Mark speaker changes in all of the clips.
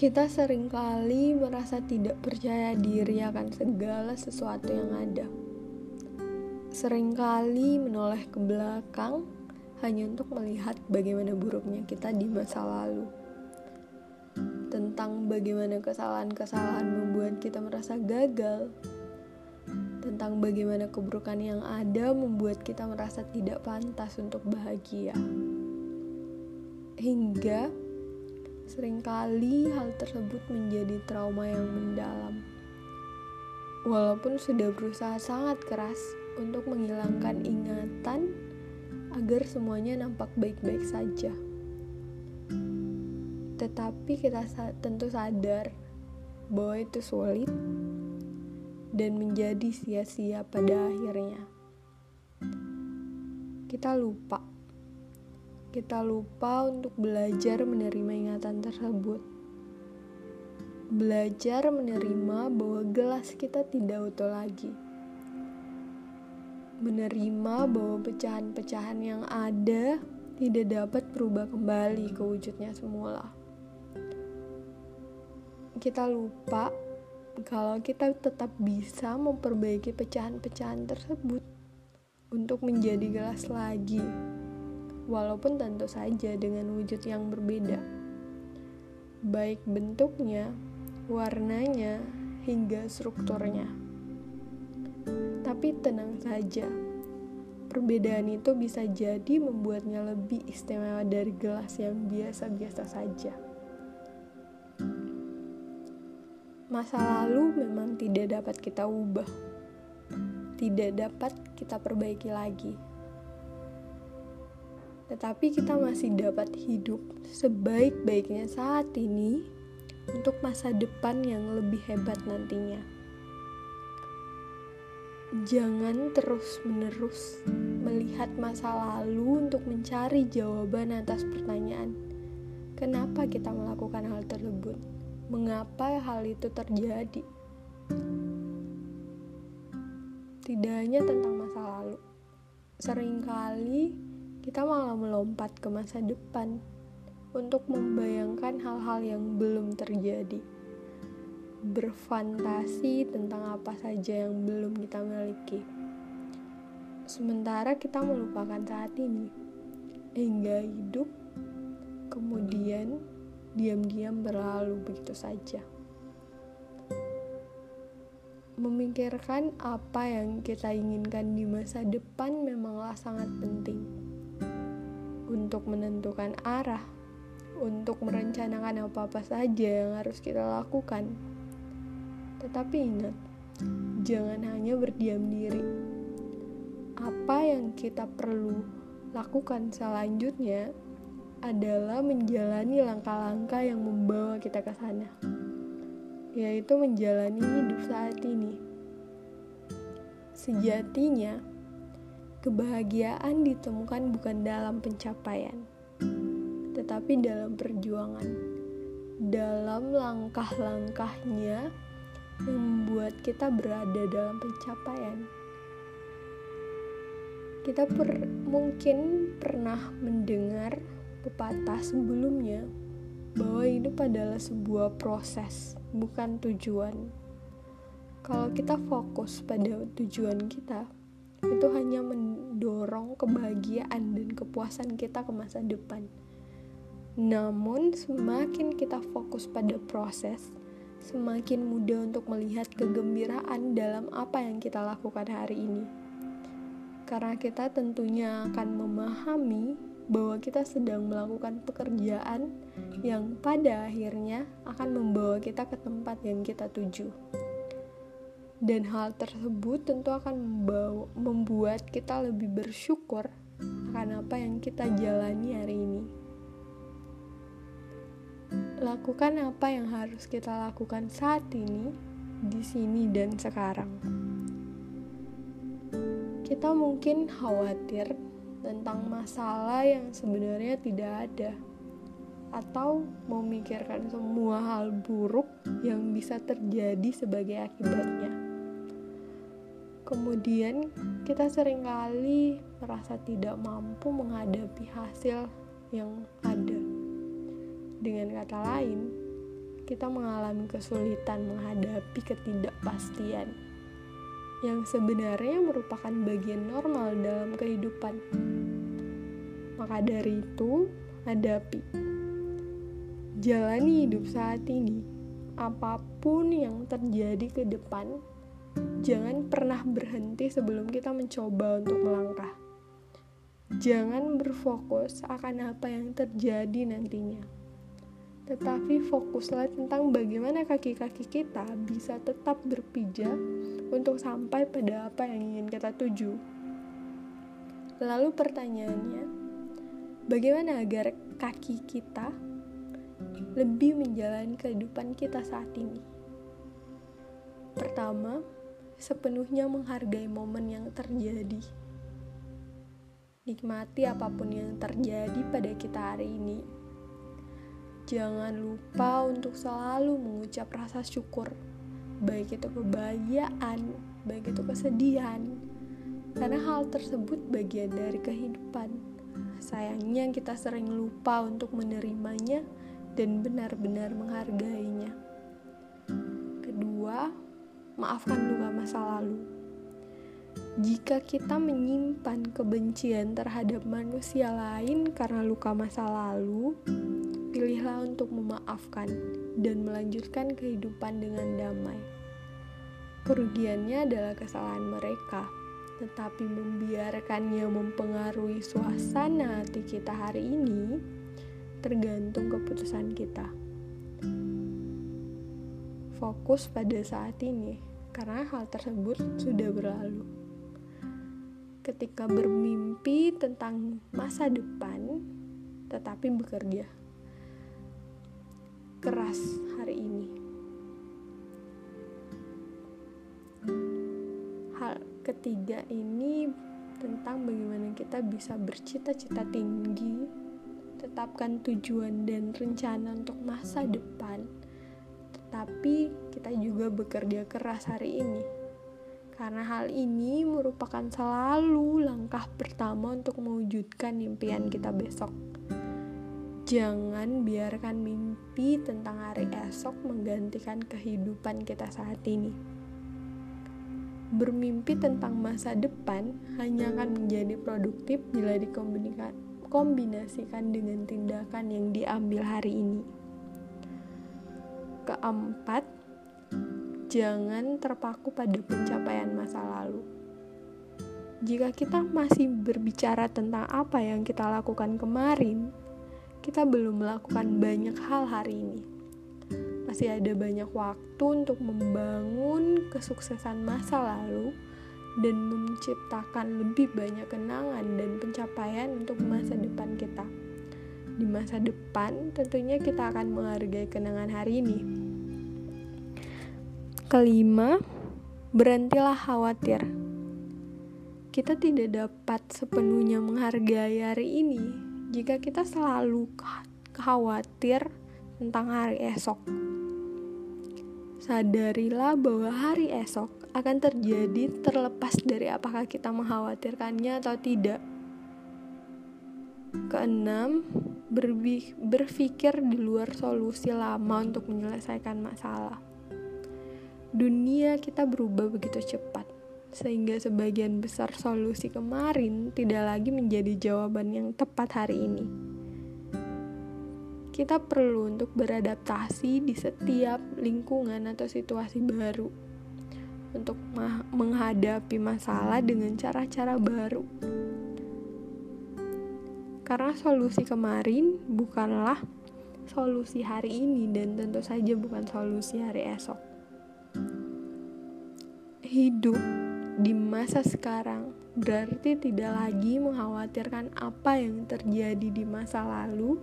Speaker 1: Kita sering kali merasa tidak percaya diri akan segala sesuatu yang ada. Seringkali menoleh ke belakang hanya untuk melihat bagaimana buruknya kita di masa lalu. Tentang bagaimana kesalahan-kesalahan membuat kita merasa gagal. Tentang bagaimana keburukan yang ada membuat kita merasa tidak pantas untuk bahagia. Hingga sering kali hal tersebut menjadi trauma yang mendalam. Walaupun sudah berusaha sangat keras untuk menghilangkan ingatan agar semuanya nampak baik-baik saja. Tetapi kita tentu sadar bahwa itu sulit dan menjadi sia-sia pada akhirnya. Kita lupa kita lupa untuk belajar menerima ingatan tersebut. Belajar menerima bahwa gelas kita tidak utuh lagi. Menerima bahwa pecahan-pecahan yang ada tidak dapat berubah kembali ke wujudnya semula. Kita lupa kalau kita tetap bisa memperbaiki pecahan-pecahan tersebut untuk menjadi gelas lagi walaupun tentu saja dengan wujud yang berbeda, baik bentuknya, warnanya, hingga strukturnya. Tapi tenang saja, perbedaan itu bisa jadi membuatnya lebih istimewa dari gelas yang biasa-biasa saja. Masa lalu memang tidak dapat kita ubah, tidak dapat kita perbaiki lagi tetapi kita masih dapat hidup sebaik-baiknya saat ini untuk masa depan yang lebih hebat nantinya. Jangan terus-menerus melihat masa lalu untuk mencari jawaban atas pertanyaan, kenapa kita melakukan hal tersebut, mengapa hal itu terjadi. Tidak hanya tentang masa lalu, sering kali kita malah melompat ke masa depan untuk membayangkan hal-hal yang belum terjadi. Berfantasi tentang apa saja yang belum kita miliki. Sementara kita melupakan saat ini, hingga hidup kemudian diam-diam berlalu begitu saja. Memikirkan apa yang kita inginkan di masa depan memanglah sangat penting untuk menentukan arah, untuk merencanakan apa-apa saja yang harus kita lakukan. Tetapi ingat, jangan hanya berdiam diri. Apa yang kita perlu lakukan selanjutnya adalah menjalani langkah-langkah yang membawa kita ke sana, yaitu menjalani hidup saat ini. Sejatinya, Kebahagiaan ditemukan bukan dalam pencapaian, tetapi dalam perjuangan, dalam langkah-langkahnya yang membuat kita berada dalam pencapaian. Kita per, mungkin pernah mendengar pepatah sebelumnya bahwa hidup adalah sebuah proses, bukan tujuan. Kalau kita fokus pada tujuan kita, itu hanya mendorong kebahagiaan dan kepuasan kita ke masa depan. Namun, semakin kita fokus pada proses, semakin mudah untuk melihat kegembiraan dalam apa yang kita lakukan hari ini. Karena kita tentunya akan memahami bahwa kita sedang melakukan pekerjaan yang pada akhirnya akan membawa kita ke tempat yang kita tuju dan hal tersebut tentu akan membuat kita lebih bersyukur akan apa yang kita jalani hari ini. Lakukan apa yang harus kita lakukan saat ini, di sini dan sekarang. Kita mungkin khawatir tentang masalah yang sebenarnya tidak ada atau memikirkan semua hal buruk yang bisa terjadi sebagai akibatnya. Kemudian kita sering kali merasa tidak mampu menghadapi hasil yang ada. Dengan kata lain, kita mengalami kesulitan menghadapi ketidakpastian yang sebenarnya merupakan bagian normal dalam kehidupan. Maka dari itu, hadapi. Jalani hidup saat ini. Apa pun yang terjadi ke depan, jangan pernah berhenti sebelum kita mencoba untuk melangkah. Jangan berfokus akan apa yang terjadi nantinya. Tetapi fokuslah tentang bagaimana kaki-kaki kita bisa tetap berpijak untuk sampai pada apa yang ingin kita tuju. Lalu pertanyaannya, bagaimana agar kaki kita lebih menjalani kehidupan kita saat ini? Pertama, sepenuhnya menghargai momen yang terjadi. Nikmati apa pun yang terjadi pada kita hari ini. Jangan lupa untuk selalu mengucap rasa syukur, baik itu kebahagiaan, baik itu kesedihan, karena hal tersebut bagian dari kehidupan. Sayangnya kita sering lupa untuk menerimanya dan benar-benar menghargainya. Kedua, maafkan luka masa lalu. Jika kita menyimpan kebencian terhadap manusia lain karena luka masa lalu, pilihlah untuk memaafkan dan melanjutkan kehidupan dengan damai. Kerugiannya adalah kesalahan mereka tetapi membiarkannya mempengaruhi suasana hati kita hari ini tergantung keputusan kita. Fokus pada saat ini karena hal tersebut sudah berlalu. Ketika bermimpi tentang masa depan, tetapi bekerja keras hari ini ketiga ini tentang bagaimana kita bisa bercita-cita tinggi, tetapkan tujuan dan rencana untuk masa depan, tetapi kita juga bekerja keras hari ini. Karena hal ini merupakan selalu langkah pertama untuk mewujudkan impian kita besok. Jangan biarkan mimpi tentang hari esok menggantikan kehidupan kita saat ini bermimpi tentang masa depan hanya akan menjadi produktif bila dikombinasikan dengan tindakan yang diambil hari ini. Keempat, jangan terpaku pada pencapaian masa lalu. Jika kita masih berbicara tentang apa yang kita lakukan kemarin, kita belum melakukan banyak hal hari ini masih ada banyak waktu untuk membangun kesuksesan masa lalu dan menciptakan lebih banyak kenangan dan pencapaian untuk masa depan kita. Di masa depan, tentunya kita akan menghargai kenangan hari ini. Kelima, berhentilah khawatir. Kita tidak dapat sepenuhnya menghargai hari ini jika kita selalu khawatir tentang hari esok sadarilah bahwa hari esok akan terjadi terlepas dari apakah kita mengkhawatirkannya atau tidak. Keenam, berpikir di luar solusi lama untuk menyelesaikan masalah. Dunia kita berubah begitu cepat, sehingga sebagian besar solusi kemarin tidak lagi menjadi jawaban yang tepat hari ini kita perlu untuk beradaptasi di setiap lingkungan atau situasi baru untuk menghadapi masalah dengan cara-cara baru. Karena solusi kemarin bukanlah solusi hari ini dan tentu saja bukan solusi hari esok. Hidup di masa sekarang berarti tidak lagi mengkhawatirkan apa yang terjadi di masa lalu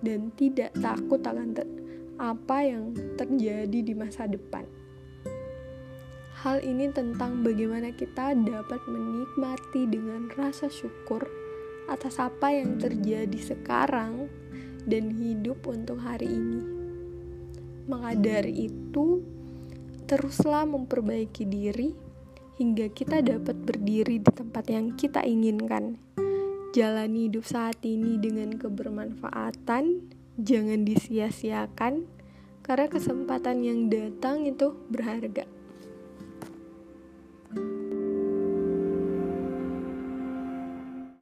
Speaker 1: dan tidak takut akan ter apa yang terjadi di masa depan. Hal ini tentang bagaimana kita dapat menikmati dengan rasa syukur atas apa yang terjadi sekarang dan hidup untuk hari ini. Maka itu, teruslah memperbaiki diri hingga kita dapat berdiri di tempat yang kita inginkan Jalani hidup saat ini dengan kebermanfaatan, jangan disia-siakan, karena kesempatan yang datang itu berharga